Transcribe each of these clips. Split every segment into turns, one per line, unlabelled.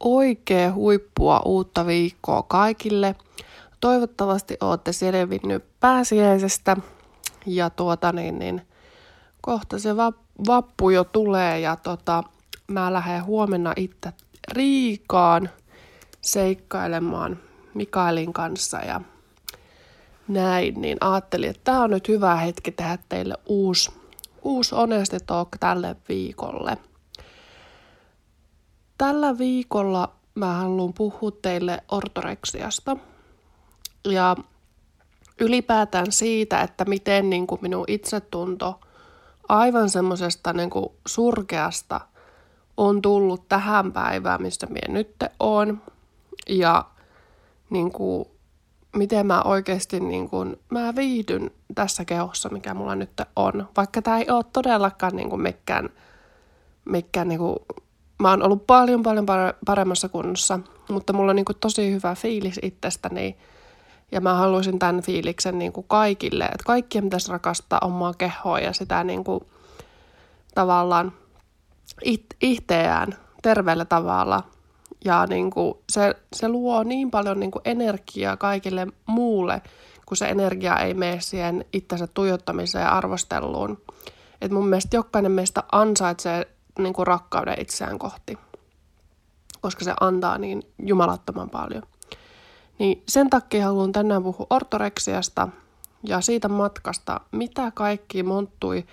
oikea huippua uutta viikkoa kaikille. Toivottavasti olette selvinnyt pääsiäisestä ja tuota niin, niin kohta se vappu jo tulee ja tota, mä lähden huomenna itse Riikaan seikkailemaan Mikaelin kanssa ja näin, niin ajattelin, että tämä on nyt hyvä hetki tehdä teille uusi, uusi Honesti Talk tälle viikolle. Tällä viikolla mä haluan puhua teille ortoreksiasta ja ylipäätään siitä, että miten niin kuin minun itsetunto aivan semmoisesta niin surkeasta on tullut tähän päivään, missä minä nyt on. Ja niin kuin, miten mä oikeasti niin kuin, mä viihdyn tässä kehossa, mikä mulla nyt on. Vaikka tämä ei ole todellakaan niin kuin mikään, mikään niin kuin, mä oon ollut paljon paljon paremmassa kunnossa, mutta mulla on niin kuin tosi hyvä fiilis itsestäni. Ja mä haluaisin tämän fiiliksen niin kuin kaikille, että kaikkien pitäisi rakastaa omaa kehoa ja sitä niin kuin, tavallaan it, itseään terveellä tavalla. Ja niin kuin se, se luo niin paljon niin kuin energiaa kaikille muulle, kun se energia ei mene siihen itsensä tuijottamiseen ja arvosteluun. Et mun mielestä jokainen meistä ansaitsee niin kuin rakkauden itseään kohti, koska se antaa niin jumalattoman paljon. Niin sen takia haluan tänään puhua ortoreksiasta ja siitä matkasta, mitä kaikki monttui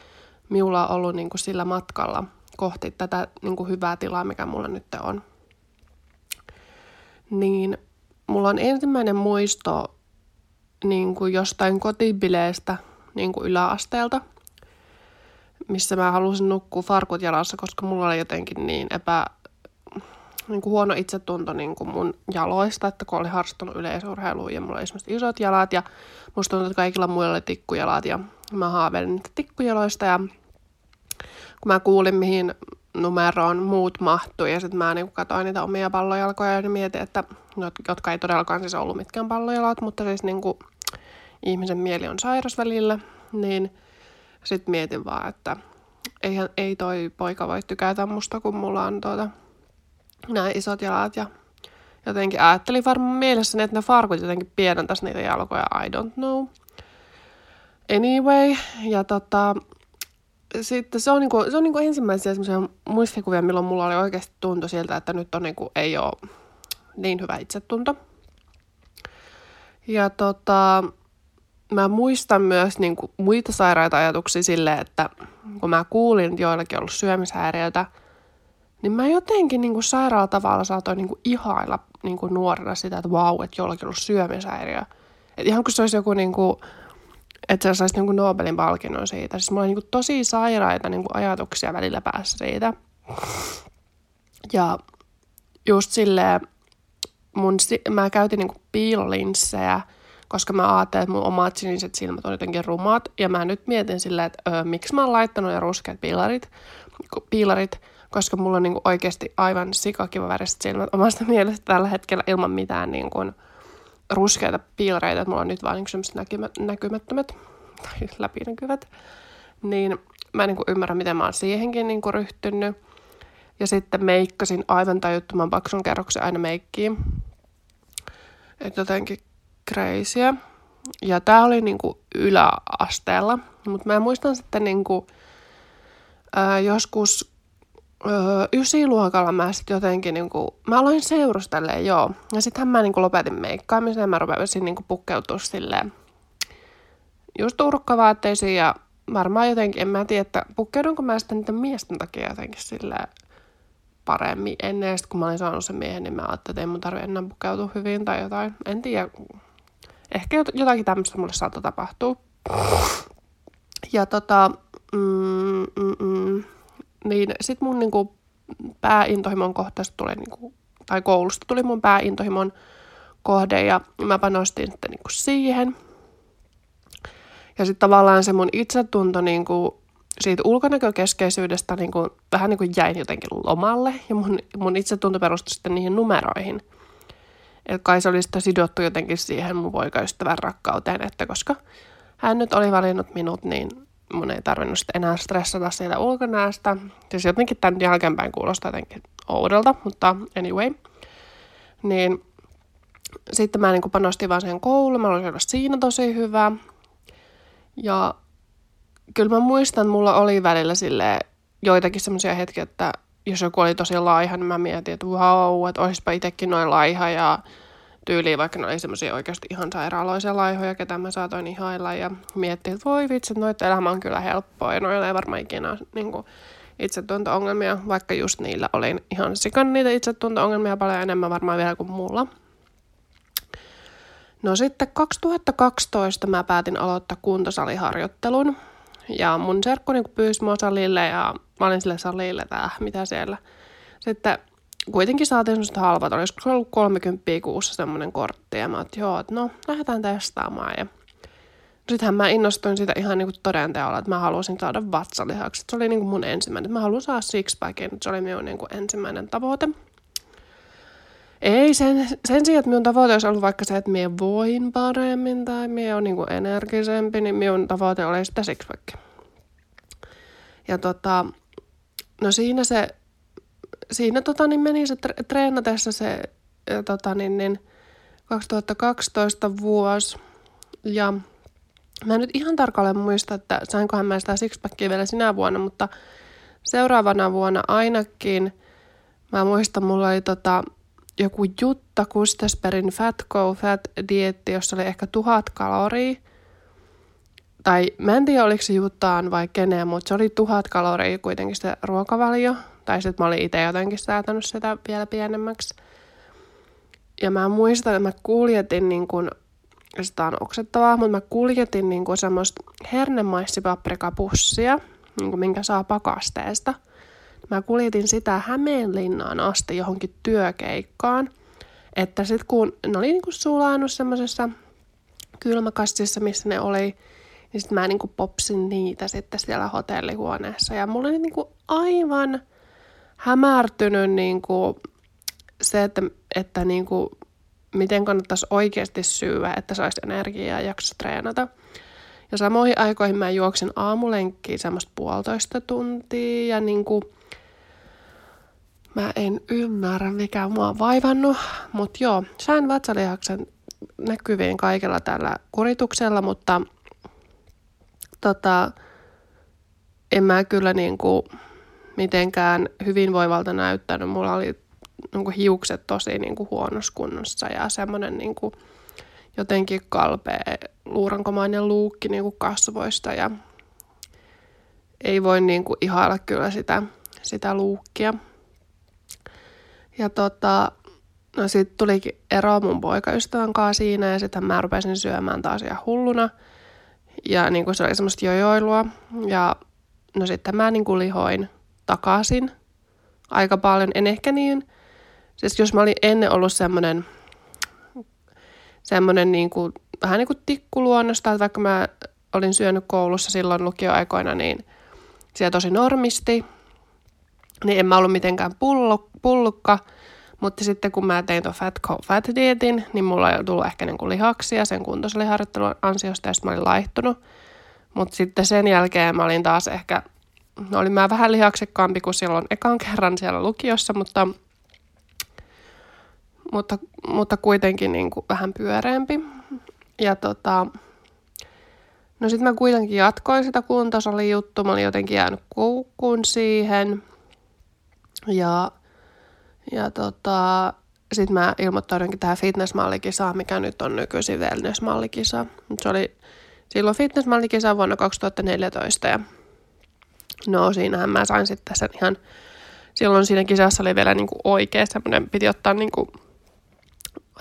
minulla on ollut niin kuin sillä matkalla kohti tätä niin kuin hyvää tilaa, mikä mulla nyt on. Niin mulla on ensimmäinen muisto niin kuin jostain kotibileestä niin kuin yläasteelta – missä mä halusin nukkua farkut jalassa, koska mulla oli jotenkin niin epä, niin kuin huono itsetunto niin kuin mun jaloista, että kun oli harrastanut yleisurheilua ja mulla oli esimerkiksi isot jalat ja musta tuntui, että kaikilla muilla oli tikkujalat ja mä haaveilin niitä tikkujaloista ja kun mä kuulin mihin numeroon muut mahtui ja sitten mä niin katsoin niitä omia pallojalkoja ja mietin, että no, jotka ei todellakaan siis ollut mitkään pallojalat, mutta siis niin kuin ihmisen mieli on sairas välillä, niin – sitten mietin vaan, että eihän, ei toi poika voi tykätä musta, kun mulla on tuota, nämä isot jalat ja jotenkin ajattelin varmaan mielessäni, että ne farkut jotenkin pienentäisi niitä jalkoja, I don't know. Anyway, ja tota, sitten se on, niinku, se on niinku ensimmäisiä semmoisia muistikuvia, milloin mulla oli oikeasti tunto siltä, että nyt on niinku, ei ole niin hyvä itsetunto. Ja tota, mä muistan myös niin kuin, muita sairaita ajatuksia silleen, että kun mä kuulin, että joillakin on ollut syömishäiriöitä, niin mä jotenkin niin kuin sairaalla tavalla saatoin niin kuin ihailla niin kuin nuorena sitä, että vau, että jollakin on ollut syömishäiriö. Et ihan kuin se olisi joku, niin kuin, että se saisi niin kuin Nobelin palkinnon siitä. Siis mulla on niin kuin tosi sairaita niin kuin ajatuksia välillä päässä siitä. Ja just silleen, mun, mä käytin niin kuin piilolinssejä – koska mä ajattelin, että mun omat siniset silmät on jotenkin rumat. Ja mä nyt mietin silleen, että öö, miksi mä oon laittanut ne ruskeat piilarit, piilarit koska mulla on niin oikeasti aivan sikakiva väriset silmät omasta mielestä tällä hetkellä ilman mitään niin kuin ruskeita piilareita. Että mulla on nyt vaan niin näkymä, näkymättömät tai läpinäkyvät. Niin mä en niin ymmärrä, miten mä oon siihenkin niin ryhtynyt. Ja sitten meikkasin aivan tajuttoman paksun kerroksen aina meikkiin. Että jotenkin crazyä. Ja tää oli niinku yläasteella, mutta mä muistan sitten niinku, ää, joskus öö, ysiluokalla mä sitten jotenkin, niinku, mä aloin seurustelee, joo. Ja sittenhän mä niinku lopetin meikkaamisen ja mä rupesin niinku pukkeutua silleen just urkkavaatteisiin ja varmaan jotenkin, en mä tiedä, että pukkeudunko mä sitten niiden miesten takia jotenkin silleen paremmin ennen. Ja sitten kun mä olin saanut sen miehen, niin mä ajattelin, että ei mun tarvi enää pukeutua hyvin tai jotain. En tiedä, ehkä jotakin tämmöistä mulle saattaa tapahtua. Ja tota, mm, mm, mm, niin sit mun niinku pääintohimon kohteesta tuli niinku, tai koulusta tuli mun pääintohimon kohde ja mä panostin sitten niinku siihen. Ja sitten tavallaan se mun itsetunto niinku, siitä ulkonäkökeskeisyydestä niinku, vähän niinku jäin jotenkin lomalle ja mun, mun itsetunto perustui sitten niihin numeroihin – et kai se oli sitä sidottu jotenkin siihen mun poikaystävän rakkauteen, että koska hän nyt oli valinnut minut, niin mun ei tarvinnut sitten enää stressata siitä ulkonäöstä. Siis jotenkin tämän jälkeenpäin kuulostaa jotenkin oudolta, mutta anyway. Niin sitten mä niin panostin vaan siihen kouluun, mä olin siinä tosi hyvä. Ja kyllä mä muistan, että mulla oli välillä sille joitakin semmoisia hetkiä, että jos joku oli tosi laiha, niin mä mietin, että vau, että olisipa itsekin noin laiha ja tyyliin, vaikka ne oli semmoisia oikeasti ihan sairaaloisia laihoja, ketä mä saatoin ihailla ja miettiä, että voi vitsi, että noita elämä on kyllä helppoa ja noilla ei varmaan ikinä niin kuin, itsetunto-ongelmia, vaikka just niillä oli ihan sikan niitä itsetunto-ongelmia paljon enemmän varmaan vielä kuin mulla. No sitten 2012 mä päätin aloittaa kuntosaliharjoittelun ja mun serkku niin pyysi mua salille ja mä olin sille salille, tää, mitä siellä. Sitten kuitenkin saatiin semmoista halvat, olisiko se ollut 30 kuussa semmoinen kortti ja mä oot, joo, no lähdetään testaamaan ja Sittenhän mä innostuin siitä ihan niin todenteolla, että mä halusin saada vatsalihaksi. Se oli niin mun ensimmäinen. Mä haluan saada sixpackin. Se oli minun niin ensimmäinen tavoite. Ei, sen, sen sijaan, että minun tavoite olisi ollut vaikka se, että minä voin paremmin tai minä on niin energisempi, niin minun tavoite oli sitä sixpack. Ja tota, no siinä se, siinä tota, niin meni se treenatessa se tota, niin, niin 2012 vuosi ja Mä en nyt ihan tarkalleen muista, että sainkohan mä sitä sixpackia vielä sinä vuonna, mutta seuraavana vuonna ainakin mä muistan, mulla oli tota, joku Jutta Kustesperin Fat Go Fat dietti, jossa oli ehkä tuhat kaloria. Tai mä en tiedä, oliko se Juttaan vai keneen, mutta se oli tuhat kaloria kuitenkin se ruokavalio. Tai sitten mä olin itse jotenkin säätänyt sitä vielä pienemmäksi. Ja mä muistan, että mä kuljetin niin kun sitä on oksettavaa, mutta mä kuljetin niinku semmoista hernemaissipaprikapussia, niinku minkä saa pakasteesta. Mä kuljetin sitä Hämeenlinnaan asti johonkin työkeikkaan, että sitten kun ne oli niinku sulanut semmoisessa kylmäkastissa, missä ne oli, niin sitten mä niinku popsin niitä sitten siellä hotellihuoneessa. Ja mulla oli niinku aivan hämärtynyt niinku se, että, että niinku miten kannattaisi oikeasti syödä, että saisi energiaa ja treenata. Ja samoihin aikoihin mä juoksin aamulenkkiin semmoista puolitoista tuntia ja niin mä en ymmärrä mikä mua on vaivannut, mutta joo, sain vatsalihaksen näkyviin kaikella tällä kurituksella, mutta tota, en mä kyllä niin kuin mitenkään hyvinvoivalta näyttänyt. Mulla oli niin kuin hiukset tosi niin kuin huonossa kunnossa ja semmoinen niin jotenkin kalpea luurankomainen luukki niin kuin kasvoista ja ei voi niin kuin ihailla kyllä sitä, sitä luukkia. Ja tota, no sitten tulikin ero mun poikaystävän kanssa siinä ja sitten mä rupesin syömään taas ihan hulluna. Ja niin se oli semmoista jojoilua. Ja no sitten mä niin lihoin takaisin aika paljon. En ehkä niin Siis jos mä olin ennen ollut semmoinen, semmoinen niin kuin, vähän niin kuin tikkuluonnosta, että vaikka mä olin syönyt koulussa silloin lukioaikoina, niin siellä tosi normisti, niin en mä ollut mitenkään pullo, pullukka, mutta sitten kun mä tein tuon Fat Co Fat Dietin, niin mulla ei tullut ehkä niin kuin lihaksia sen kuntosaliharjoittelun ansiosta ja sitten mä olin laihtunut. Mutta sitten sen jälkeen mä olin taas ehkä, no olin mä vähän lihaksekkaampi kuin silloin ekan kerran siellä lukiossa, mutta mutta, mutta kuitenkin niin kuin vähän pyöreämpi. Ja tota, no sitten mä kuitenkin jatkoin sitä juttu, mä olin jotenkin jäänyt koukkuun siihen. Ja, ja tota, sitten mä ilmoittaudunkin tähän fitnessmallikisaan, mikä nyt on nykyisin wellnessmallikisa. Se oli silloin fitnessmallikisa vuonna 2014 ja no siinähän mä sain sitten sen ihan, silloin siinä kisassa oli vielä niin kuin oikea semmoinen, piti ottaa niin kuin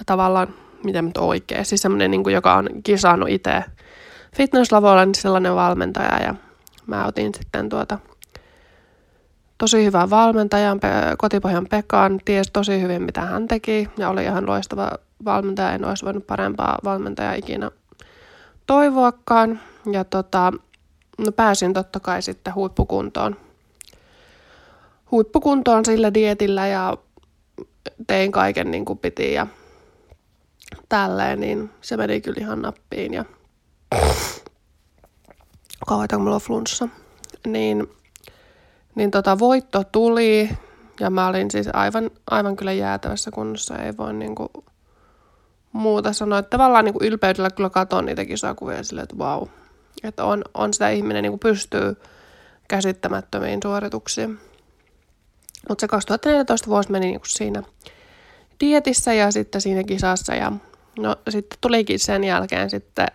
tavallaan, miten nyt oikein, siis semmoinen, niin kuin, joka on kisannut itse fitnesslavoilla, niin sellainen valmentaja ja mä otin sitten tuota tosi hyvän valmentajan, kotipohjan Pekan, ties tosi hyvin mitä hän teki ja oli ihan loistava valmentaja, en olisi voinut parempaa valmentajaa ikinä toivoakaan. Ja tota, no pääsin totta kai sitten huippukuntoon. Huippukuntoon sillä dietillä ja tein kaiken niin kuin piti ja tälleen, niin se meni kyllä ihan nappiin ja kauheita, kun mulla on flunssa. Niin, niin tota, voitto tuli Ja mä olin siis aivan, aivan kyllä jäätävässä kunnossa, ei voi niinku muuta sanoa. Että tavallaan niinku ylpeydellä kyllä katon niitä kisakuvia silleen, että vau. Että on, on sitä ihminen niinku pystyy käsittämättömiin suorituksiin. Mutta se 2014 vuosi meni niinku siinä dietissä ja sitten siinä kisassa ja no sitten tulikin sen jälkeen sitten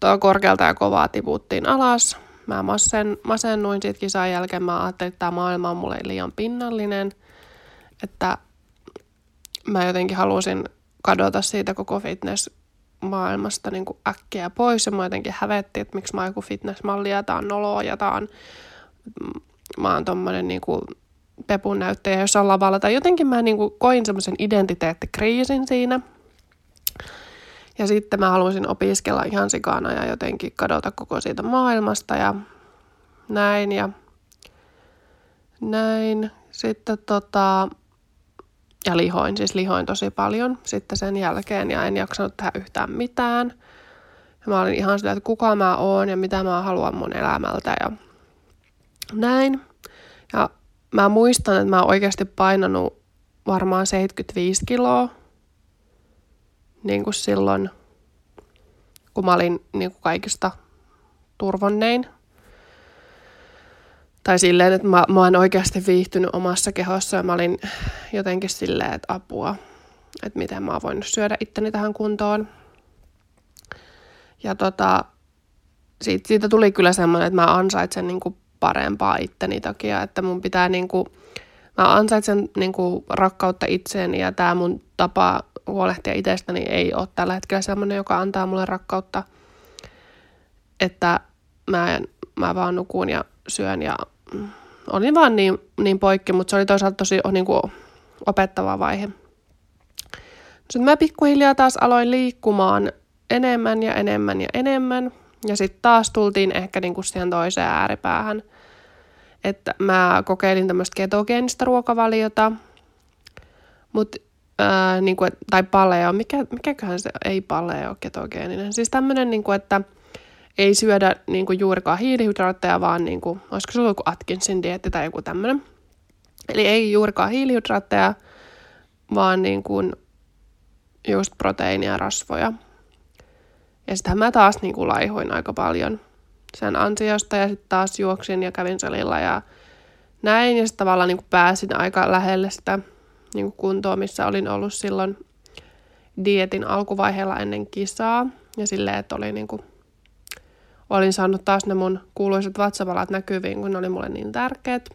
tuo korkealta ja kovaa tiputtiin alas. Mä masen, masennuin siitä kisan jälkeen. Mä ajattelin, että tämä maailma on mulle liian pinnallinen. Että mä jotenkin halusin kadota siitä koko fitness-maailmasta niin kuin äkkiä pois. Ja mä jotenkin hävetti, että miksi mä oon joku fitnessmalli ja tää on noloa ja tää on, mä oon tommonen niin kuin pepun näyttäjä jossain lavalla. Tai jotenkin mä niin kuin koin semmoisen identiteettikriisin siinä – ja sitten mä halusin opiskella ihan sikana ja jotenkin kadota koko siitä maailmasta ja näin ja näin. Sitten tota, ja lihoin, siis lihoin tosi paljon sitten sen jälkeen ja en jaksanut tehdä yhtään mitään. Ja mä olin ihan sitä, että kuka mä oon ja mitä mä haluan mun elämältä ja näin. Ja mä muistan, että mä oon oikeasti painanut varmaan 75 kiloa niin kuin silloin, kun mä olin niin kuin kaikista turvonnein. Tai silleen, että mä, mä en oikeasti viihtynyt omassa kehossa ja mä olin jotenkin silleen, että apua, että miten mä oon voinut syödä itteni tähän kuntoon. Ja tota, siitä, siitä tuli kyllä semmoinen, että mä ansaitsen niin kuin parempaa itteni takia, että mun pitää niin kuin, mä ansaitsen niin kuin rakkautta itseeni ja tämä mun tapa huolehtia itsestäni ei ole tällä hetkellä sellainen, joka antaa mulle rakkautta, että mä, en, mä vaan nukun ja syön ja olin vaan niin, niin poikki, mutta se oli toisaalta tosi niin kuin opettava vaihe. Sitten mä pikkuhiljaa taas aloin liikkumaan enemmän ja enemmän ja enemmän. Ja sitten taas tultiin ehkä niinku siihen toiseen ääripäähän. Että mä kokeilin tämmöistä ketogeenistä ruokavaliota. Mutta ää, niin kuin, tai paleo, mikä, mikäköhän se, ei paleo, ketogeeninen. Siis tämmöinen, niin että ei syödä niin kuin, juurikaan hiilihydraatteja, vaan niin kuin, olisiko se ollut joku Atkinsin dietti tai joku tämmöinen. Eli ei juurikaan hiilihydraatteja, vaan niin kuin, just proteiinia ja rasvoja. Ja sittenhän mä taas niin kuin, laihoin aika paljon sen ansiosta ja sitten taas juoksin ja kävin salilla ja näin. Ja sitten tavallaan niin kuin pääsin aika lähelle sitä niin kuin kuntoon, missä olin ollut silloin dietin alkuvaiheella ennen kisaa. Ja silleen, että oli niin kuin, olin saanut taas ne mun kuuluiset vatsapalat näkyviin, kun ne oli mulle niin tärkeät.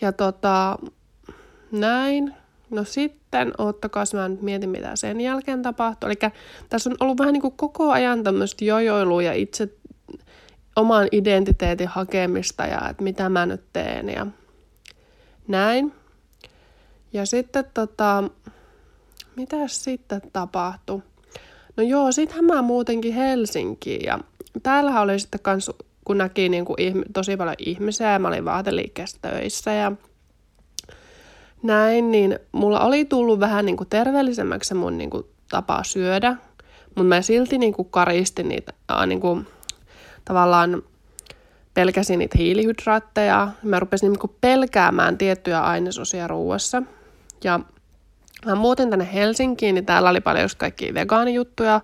Ja tota, näin. No sitten, ottakaa mä nyt mietin, mitä sen jälkeen tapahtui. Eli tässä on ollut vähän niin kuin koko ajan tämmöistä jojoilua ja itse oman identiteetin hakemista ja että mitä mä nyt teen ja näin. Ja sitten tota, mitä sitten tapahtui? No joo, sittenhän mä muutenkin Helsinkiin ja täällähän oli sitten kans, kun näki niin kuin ihmi, tosi paljon ihmisiä ja mä olin vaateliikkeessä töissä ja näin, niin mulla oli tullut vähän niin kuin terveellisemmäksi se mun niin kuin tapa syödä, mutta mä silti niin kuin karistin niitä, äh, niin kuin, tavallaan pelkäsin niitä hiilihydraatteja. Mä rupesin niin kuin pelkäämään tiettyjä ainesosia ruuassa. Ja mä muutin tänne Helsinkiin, niin täällä oli paljon just kaikkia vegaanijuttuja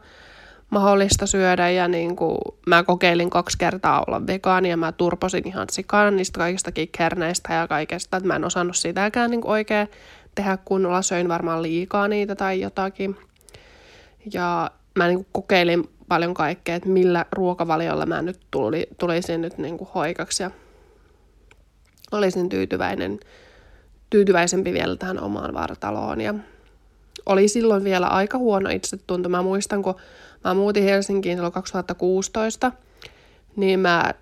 mahdollista syödä ja niin kuin mä kokeilin kaksi kertaa olla vegaani ja mä turposin ihan sikana niistä kaikista kerneistä ja kaikesta, että mä en osannut sitäkään niin oikein tehdä kunnolla, söin varmaan liikaa niitä tai jotakin. Ja mä niin kuin kokeilin paljon kaikkea, että millä ruokavaliolla mä nyt tuli, tulisin nyt niin kuin hoikaksi ja olisin tyytyväinen tyytyväisempi vielä tähän omaan vartaloon. Ja oli silloin vielä aika huono itsetunto. Mä muistan, kun mä muutin Helsinkiin silloin 2016, niin mä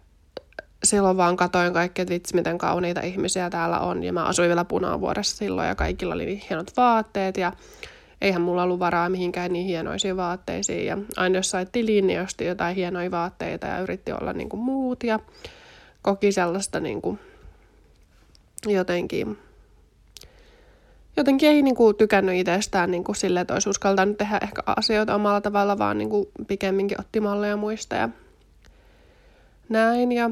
silloin vaan katoin kaikki, että vitsi, miten kauniita ihmisiä täällä on. Ja mä asuin vielä Punavuoressa silloin ja kaikilla oli niin hienot vaatteet ja eihän mulla ollut varaa mihinkään niin hienoisiin vaatteisiin. Ja aina jos sai tiliin, niin osti jotain hienoja vaatteita ja yritti olla niin kuin muut ja koki sellaista niin kuin jotenkin jotenkin ei niin kuin, tykännyt itsestään niin kuin, sille, että olisi uskaltanut tehdä ehkä asioita omalla tavalla, vaan niin kuin, pikemminkin otti malleja muista ja näin. Ja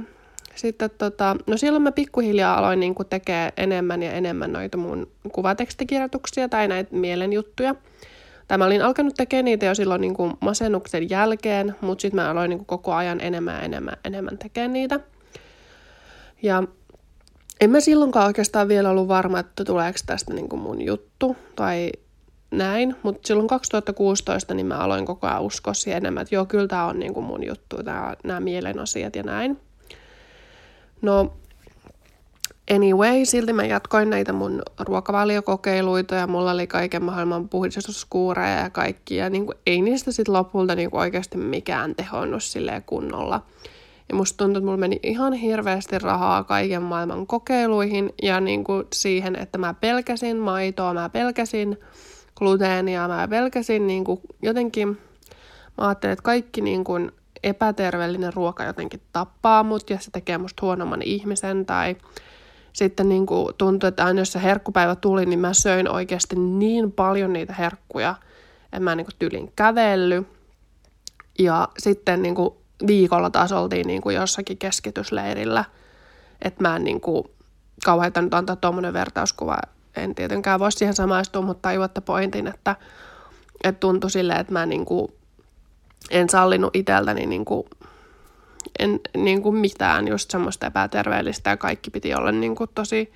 sitten tota, no silloin mä pikkuhiljaa aloin niin tekee enemmän ja enemmän noita mun kuvatekstikirjoituksia tai näitä mielenjuttuja. Tai mä olin alkanut tekemään niitä jo silloin niin kuin masennuksen jälkeen, mutta sitten mä aloin niin kuin koko ajan enemmän ja enemmän, enemmän tekemään niitä. Ja en mä silloinkaan oikeastaan vielä ollut varma, että tuleeko tästä niin kuin mun juttu tai näin, mutta silloin 2016 niin mä aloin koko ajan uskoa siihen enemmän, että joo, kyllä tämä on niin kuin mun juttu, nämä mielen asiat ja näin. No, anyway, silti mä jatkoin näitä mun ruokavaliokokeiluita ja mulla oli kaiken maailman puhdistuskuureja ja kaikki. Ja niin kuin, ei niistä sitten lopulta niin kuin oikeasti mikään tehonnut silleen kunnolla. Ja musta tuntuu, että mulla meni ihan hirveästi rahaa kaiken maailman kokeiluihin ja niin kuin siihen, että mä pelkäsin maitoa, mä pelkäsin gluteenia, mä pelkäsin niin kuin jotenkin, mä ajattelin, että kaikki niin kuin epäterveellinen ruoka jotenkin tappaa mut ja se tekee musta huonomman ihmisen tai sitten niin kuin tuntui, että aina jos se herkkupäivä tuli, niin mä söin oikeasti niin paljon niitä herkkuja, että mä niin kuin tylin kävelly. Ja sitten niin kuin viikolla taas oltiin niin kuin jossakin keskitysleirillä, että mä en niin kuin kauheita nyt antaa tuommoinen vertauskuva. En tietenkään voi siihen samaistua, mutta tajuatte pointin, että, että tuntui silleen, että mä niin kuin en sallinut itseltäni niin kuin, en, niin kuin mitään just semmoista epäterveellistä ja kaikki piti olla niin kuin tosi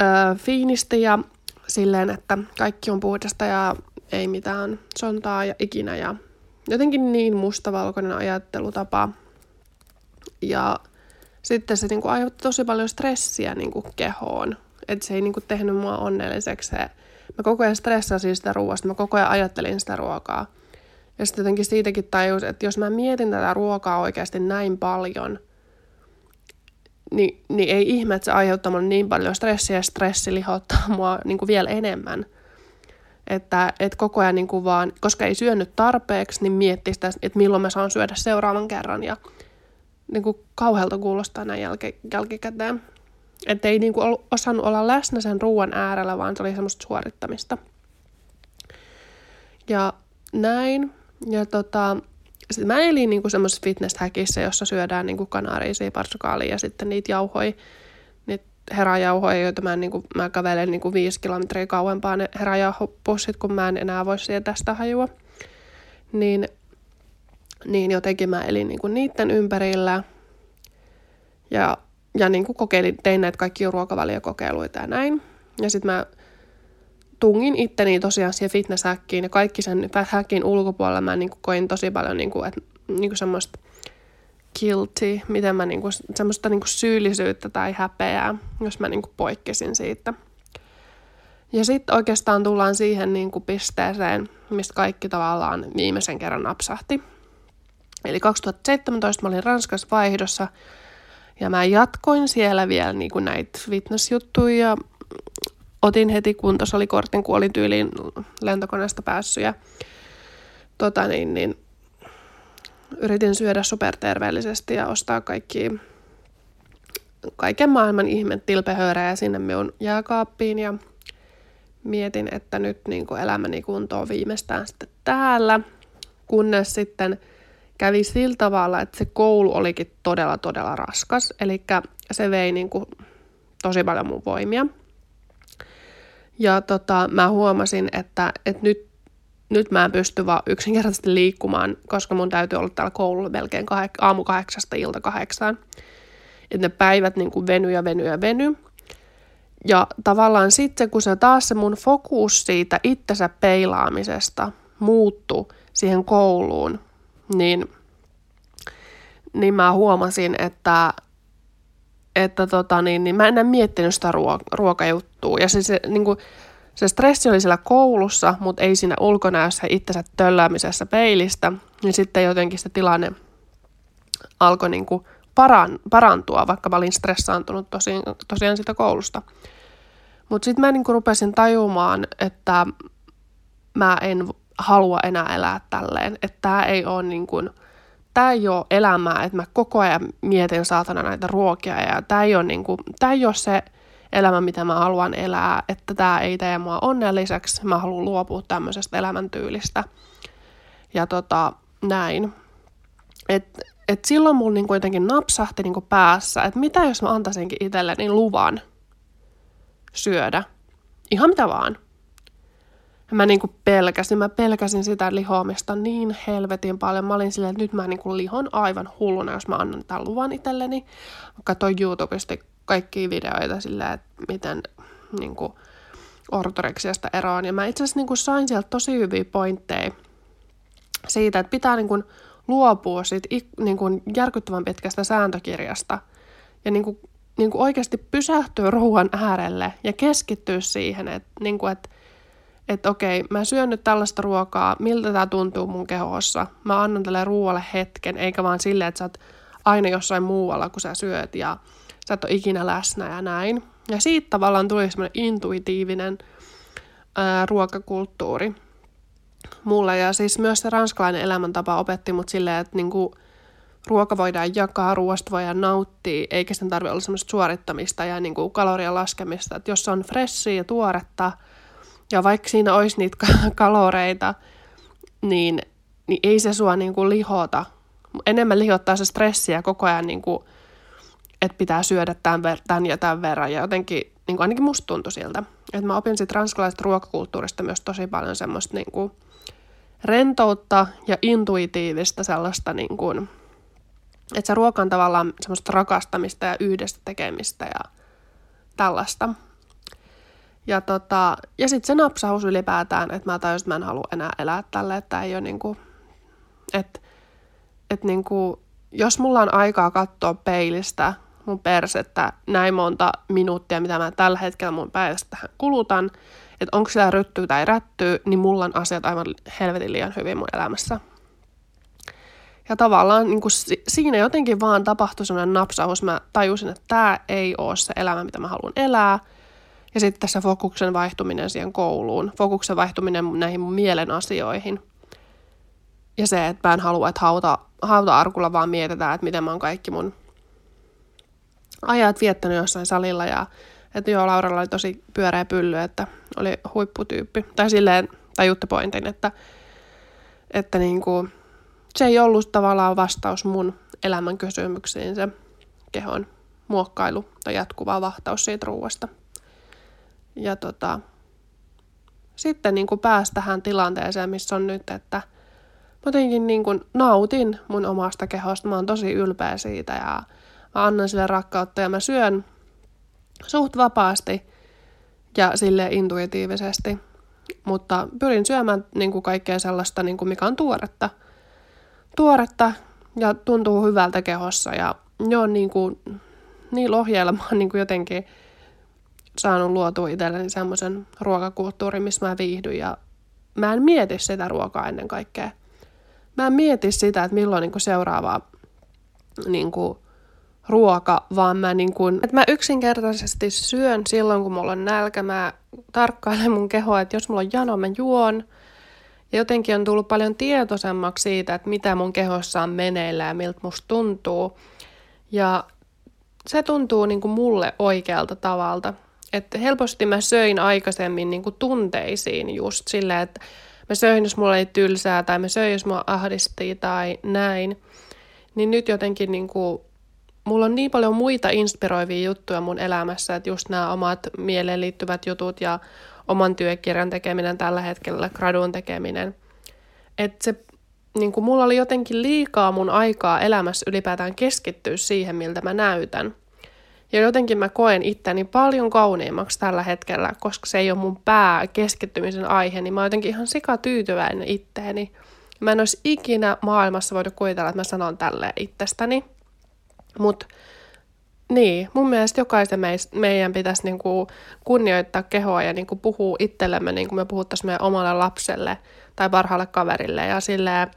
öö, fiinistä ja silleen, että kaikki on puhdasta ja ei mitään sontaa ja ikinä ja jotenkin niin mustavalkoinen ajattelutapa. Ja sitten se niin kuin aiheutti tosi paljon stressiä niin kuin kehoon. Että se ei niin kuin tehnyt mua onnelliseksi. Mä koko ajan stressasin sitä ruoasta, mä koko ajan ajattelin sitä ruokaa. Ja sitten jotenkin siitäkin tajus, että jos mä mietin tätä ruokaa oikeasti näin paljon, niin, niin ei ihme, että se aiheuttaa mulle niin paljon stressiä ja stressi lihottaa mua niin kuin vielä enemmän. Että, että koko ajan niin kuin vaan, koska ei syönyt tarpeeksi, niin miettii sitä, että milloin mä saan syödä seuraavan kerran. Ja niin kuin kauhealta kuulostaa näin jälki, jälkikäteen. Että ei niin kuin osannut olla läsnä sen ruoan äärellä, vaan se oli semmoista suorittamista. Ja näin. Ja tota, sit mä elin niinku semmoisessa fitness-häkissä, jossa syödään niinku kanaarisia, parsukaalia ja sitten niitä jauhoja, heräjauhoja, joita mä, niinku, mä kävelen niinku viisi kilometriä kauempaa ne heräjauhopussit, kun mä en enää voi sietää sitä hajua. Niin, niin jotenkin mä elin niinku niiden ympärillä. Ja, ja niinku kokeilin, tein näitä kaikkia ruokavaliokokeiluita ja näin. Ja sitten mä tungin itteni tosiaan siihen fitnesshäkkiin ja kaikki sen häkin ulkopuolella mä niin kuin koin tosi paljon niin kuin, että, niin kuin semmoista guilty, miten mä niin kuin, semmoista niin kuin syyllisyyttä tai häpeää, jos mä niin kuin poikkesin siitä. Ja sitten oikeastaan tullaan siihen niin kuin pisteeseen, mistä kaikki tavallaan viimeisen kerran napsahti. Eli 2017 mä olin Ranskassa vaihdossa ja mä jatkoin siellä vielä niin kuin näitä fitnessjuttuja otin heti, kun tuossa oli kortin, kun olin tyyliin lentokoneesta päässyt ja tota niin, niin, yritin syödä superterveellisesti ja ostaa kaikki kaiken maailman ihme tilpehöörejä sinne minun jääkaappiin ja mietin, että nyt niin kuin elämäni kuntoon viimeistään sitten täällä, kunnes sitten kävi sillä tavalla, että se koulu olikin todella todella raskas, eli se vei niin kuin tosi paljon mun voimia. Ja tota, mä huomasin, että, että nyt, nyt mä en pysty vaan yksinkertaisesti liikkumaan, koska mun täytyy olla täällä koululla melkein kahek- aamu kahdeksasta ilta kahdeksaan. Että ne päivät niin kuin veny ja veny ja veny. Ja tavallaan sitten, kun se taas se mun fokus siitä itsensä peilaamisesta muuttuu siihen kouluun, niin, niin mä huomasin, että, että tota, niin, niin mä en enää miettinyt sitä ruo- ruokajuttua. Ja se, se, niin kuin, se stressi oli siellä koulussa, mutta ei siinä ulkonäössä itsensä tölläämisessä peilistä. Niin sitten jotenkin se tilanne alkoi niin kuin paran, parantua, vaikka mä olin stressaantunut tosiaan, tosiaan sitä koulusta. Mutta sitten mä niin kuin rupesin tajumaan, että mä en halua enää elää tälleen. Että tämä ei ole niin kuin – tämä ei ole elämää, että mä koko ajan mietin saatana näitä ruokia ja tämä ei ole, niin kuin, tämä ei ole se elämä, mitä mä haluan elää, että tämä ei tee mua onnelliseksi, mä haluan luopua tämmöisestä elämäntyylistä. Ja tota, näin. Et, et silloin mulla niin kuitenkin napsahti niin päässä, että mitä jos mä antaisinkin itselleni luvan syödä. Ihan mitä vaan. Mä niin pelkäsin, mä pelkäsin sitä lihoamista niin helvetin paljon. Mä olin silleen, että nyt mä niin lihon aivan hulluna, jos mä annan tämän luvan itselleni. Mä katsoin YouTubesta kaikkia videoita silleen, että miten niin kuin, ortoreksiasta eroon. Ja mä itse asiassa niin sain sieltä tosi hyviä pointteja siitä, että pitää niin kuin, luopua siitä niin kuin järkyttävän pitkästä sääntökirjasta ja niin kuin, niin kuin oikeasti pysähtyä ruoan äärelle ja keskittyä siihen, että, niin kuin, että, että okei, mä syön nyt tällaista ruokaa, miltä tämä tuntuu mun kehossa. Mä annan tälle ruoalle hetken, eikä vaan silleen, että sä oot aina jossain muualla, kun sä syöt ja sä et ole ikinä läsnä ja näin. Ja siitä tavallaan tuli semmoinen intuitiivinen ää, ruokakulttuuri mulle. Ja siis myös se ranskalainen elämäntapa opetti mut silleen, että niinku, ruoka voidaan jakaa, ruoasta voidaan nauttia, eikä sen tarvitse olla semmoista suorittamista ja niinku kalorien laskemista. Että jos on fressiä ja tuoretta, ja vaikka siinä olisi niitä kaloreita, niin, niin ei se sua niinku lihota. Enemmän lihottaa se stressiä koko ajan, niinku, että pitää syödä tämän, ver- tämän ja tämän verran. Ja jotenkin, niinku ainakin musta tuntui siltä. Että mä opin sitten ranskalaisesta ruokakulttuurista myös tosi paljon semmoista niinku, rentoutta ja intuitiivista sellaista, niin kuin, että se ruoka on tavallaan semmoista rakastamista ja yhdessä tekemistä ja tällaista. Ja, tota, ja sitten se napsaus ylipäätään, että mä tajusin, että mä en halua enää elää tälle, että ei ole niinku, että et niinku, jos mulla on aikaa katsoa peilistä mun persettä näin monta minuuttia, mitä mä tällä hetkellä mun päivästä tähän kulutan, että onko siellä ryttyy tai rättyy, niin mulla on asiat aivan helvetin liian hyvin mun elämässä. Ja tavallaan niin kuin siinä jotenkin vaan tapahtui sellainen napsaus. Mä tajusin, että tämä ei ole se elämä, mitä mä haluan elää. Ja sitten tässä fokuksen vaihtuminen siihen kouluun, fokuksen vaihtuminen näihin mun mielen asioihin. Ja se, että mä en halua, että hauta, hauta-arkulla vaan mietitään, että miten mä oon kaikki mun ajat viettänyt jossain salilla ja että joo, Lauralla oli tosi pyöreä pylly, että oli huipputyyppi. Tai silleen tajutte pointin, että, että niin kuin, se ei ollut tavallaan vastaus mun elämän kysymyksiin se kehon muokkailu tai jatkuva vahtaus siitä ruuasta. Ja tota, sitten niin kuin pääsi tähän tilanteeseen, missä on nyt, että jotenkin niin kuin nautin mun omasta kehosta. Mä oon tosi ylpeä siitä ja mä annan sille rakkautta ja mä syön suht vapaasti ja sille intuitiivisesti. Mutta pyrin syömään niin kuin kaikkea sellaista, niin kuin mikä on tuoretta. Tuoretta ja tuntuu hyvältä kehossa. Ja joo, niin kuin, niin ohjeilla mä oon niin kuin jotenkin saanut luotua itselleni semmoisen ruokakulttuurin, missä mä viihdyn. Ja mä en mieti sitä ruokaa ennen kaikkea. Mä en mieti sitä, että milloin niin kuin seuraava niin kuin, ruoka, vaan mä, niin kun, että mä yksinkertaisesti syön silloin, kun mulla on nälkä. Mä tarkkailen mun kehoa, että jos mulla on jano, mä juon. Ja jotenkin on tullut paljon tietoisemmaksi siitä, että mitä mun kehossa on meneillä ja miltä musta tuntuu. Ja se tuntuu niin kuin mulle oikealta tavalta. Että helposti mä söin aikaisemmin niin kuin tunteisiin just silleen, että mä söin, jos mulla ei tylsää, tai mä söin, jos mua ahdisti tai näin. Niin nyt jotenkin niin kuin mulla on niin paljon muita inspiroivia juttuja mun elämässä, että just nämä omat mieleen liittyvät jutut ja oman työkirjan tekeminen tällä hetkellä, gradun tekeminen. Että se, niin kuin mulla oli jotenkin liikaa mun aikaa elämässä ylipäätään keskittyä siihen, miltä mä näytän. Ja jotenkin mä koen itteni paljon kauniimmaksi tällä hetkellä, koska se ei ole mun pää keskittymisen aihe, niin mä oon jotenkin ihan sikatyytyväinen itteeni. Mä en olisi ikinä maailmassa voinut kuvitella, että mä sanon tälleen itsestäni. Mutta niin, mun mielestä jokaisen meis, meidän pitäisi niinku kunnioittaa kehoa ja niinku puhua itsellemme niin kuin me puhuttaisiin meidän omalle lapselle tai parhaalle kaverille ja silleen,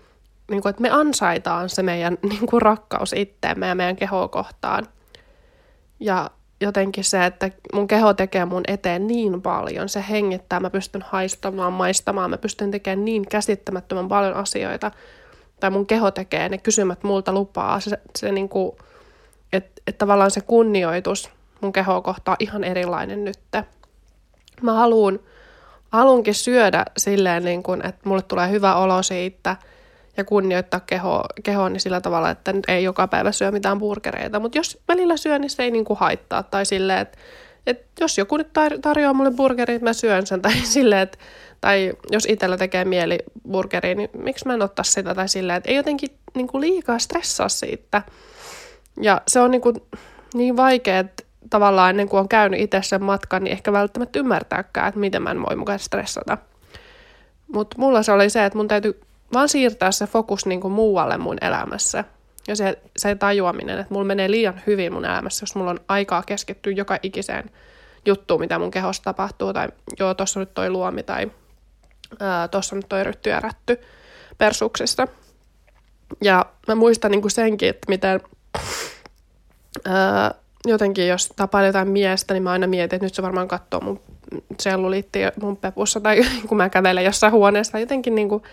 niinku, että me ansaitaan se meidän niinku rakkaus itteemme ja meidän kehoa kohtaan. Ja jotenkin se, että mun keho tekee mun eteen niin paljon, se hengittää, mä pystyn haistamaan, maistamaan, mä pystyn tekemään niin käsittämättömän paljon asioita, tai mun keho tekee ne kysymät multa lupaa, se, se niinku, että et tavallaan se kunnioitus mun kehoa kohtaa ihan erilainen nytte. Mä haluun, haluunkin syödä silleen, niin kun, että mulle tulee hyvä olo siitä ja kunnioittaa keho, kehoani sillä tavalla, että nyt ei joka päivä syö mitään burgereita. Mutta jos välillä syö, niin se ei niinku haittaa. Tai silleen, että et jos joku nyt tar- tarjoaa mulle burgerin, mä syön sen. Tai silleen, että tai jos itsellä tekee mieli burgeriin, niin miksi mä en ottaa sitä? Tai silleen, että ei jotenkin niinku liikaa stressaa siitä. Ja se on niinku niin vaikea, että tavallaan ennen kuin on käynyt itse sen matkan, niin ehkä välttämättä ymmärtääkään, että miten mä en voi mukaan stressata. Mutta mulla se oli se, että mun täytyy vaan siirtää se fokus niin kuin muualle mun elämässä. Ja se, se tajuaminen, että mulla menee liian hyvin mun elämässä, jos mulla on aikaa keskittyä joka ikiseen juttuun, mitä mun kehossa tapahtuu. Tai joo, tuossa nyt toi luomi tai tuossa nyt toi rytty ja rätty persuksista. Ja mä muistan niin kuin senkin, että miten ää, jotenkin jos tapaan jotain miestä, niin mä aina mietin, että nyt se varmaan katsoo mun selluliitti mun pepussa tai kun mä kävelen jossain huoneessa. Jotenkin niin kuin,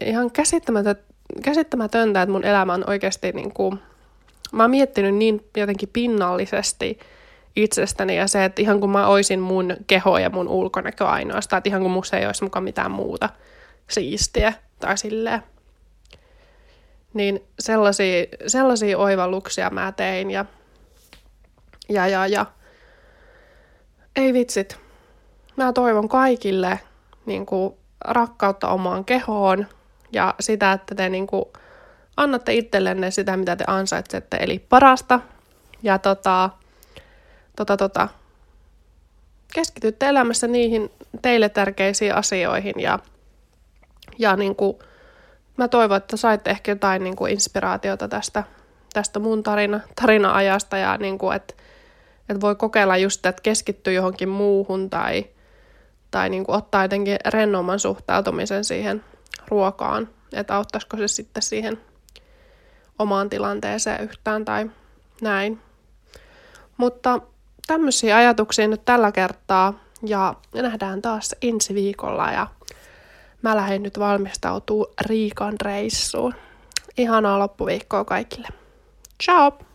ihan käsittämätöntä, käsittämätöntä, että mun elämä on oikeasti niin kuin, mä oon miettinyt niin jotenkin pinnallisesti itsestäni ja se, että ihan kun mä oisin mun keho ja mun ulkonäkö ainoastaan, että ihan kun musta ei olisi mukaan mitään muuta siistiä tai silleen. Niin sellaisia, sellaisia oivalluksia mä tein ja, ja, ja, ja ei vitsit. Mä toivon kaikille niin kuin, rakkautta omaan kehoon ja sitä, että te niin kuin, annatte itsellenne sitä, mitä te ansaitsette, eli parasta. Ja tota, tota, tota, keskitytte elämässä niihin teille tärkeisiin asioihin ja, ja niin kuin, mä toivon, että saitte ehkä jotain niin kuin inspiraatiota tästä, tästä mun tarina, tarina-ajasta ja niin kuin, että, että voi kokeilla just, että keskittyy johonkin muuhun tai, tai niin kuin ottaa jotenkin rennomman suhtautumisen siihen ruokaan, että auttaisiko se sitten siihen omaan tilanteeseen yhtään tai näin. Mutta tämmöisiä ajatuksia nyt tällä kertaa ja nähdään taas ensi viikolla ja mä lähden nyt valmistautuu Riikan reissuun. Ihanaa loppuviikkoa kaikille. Ciao!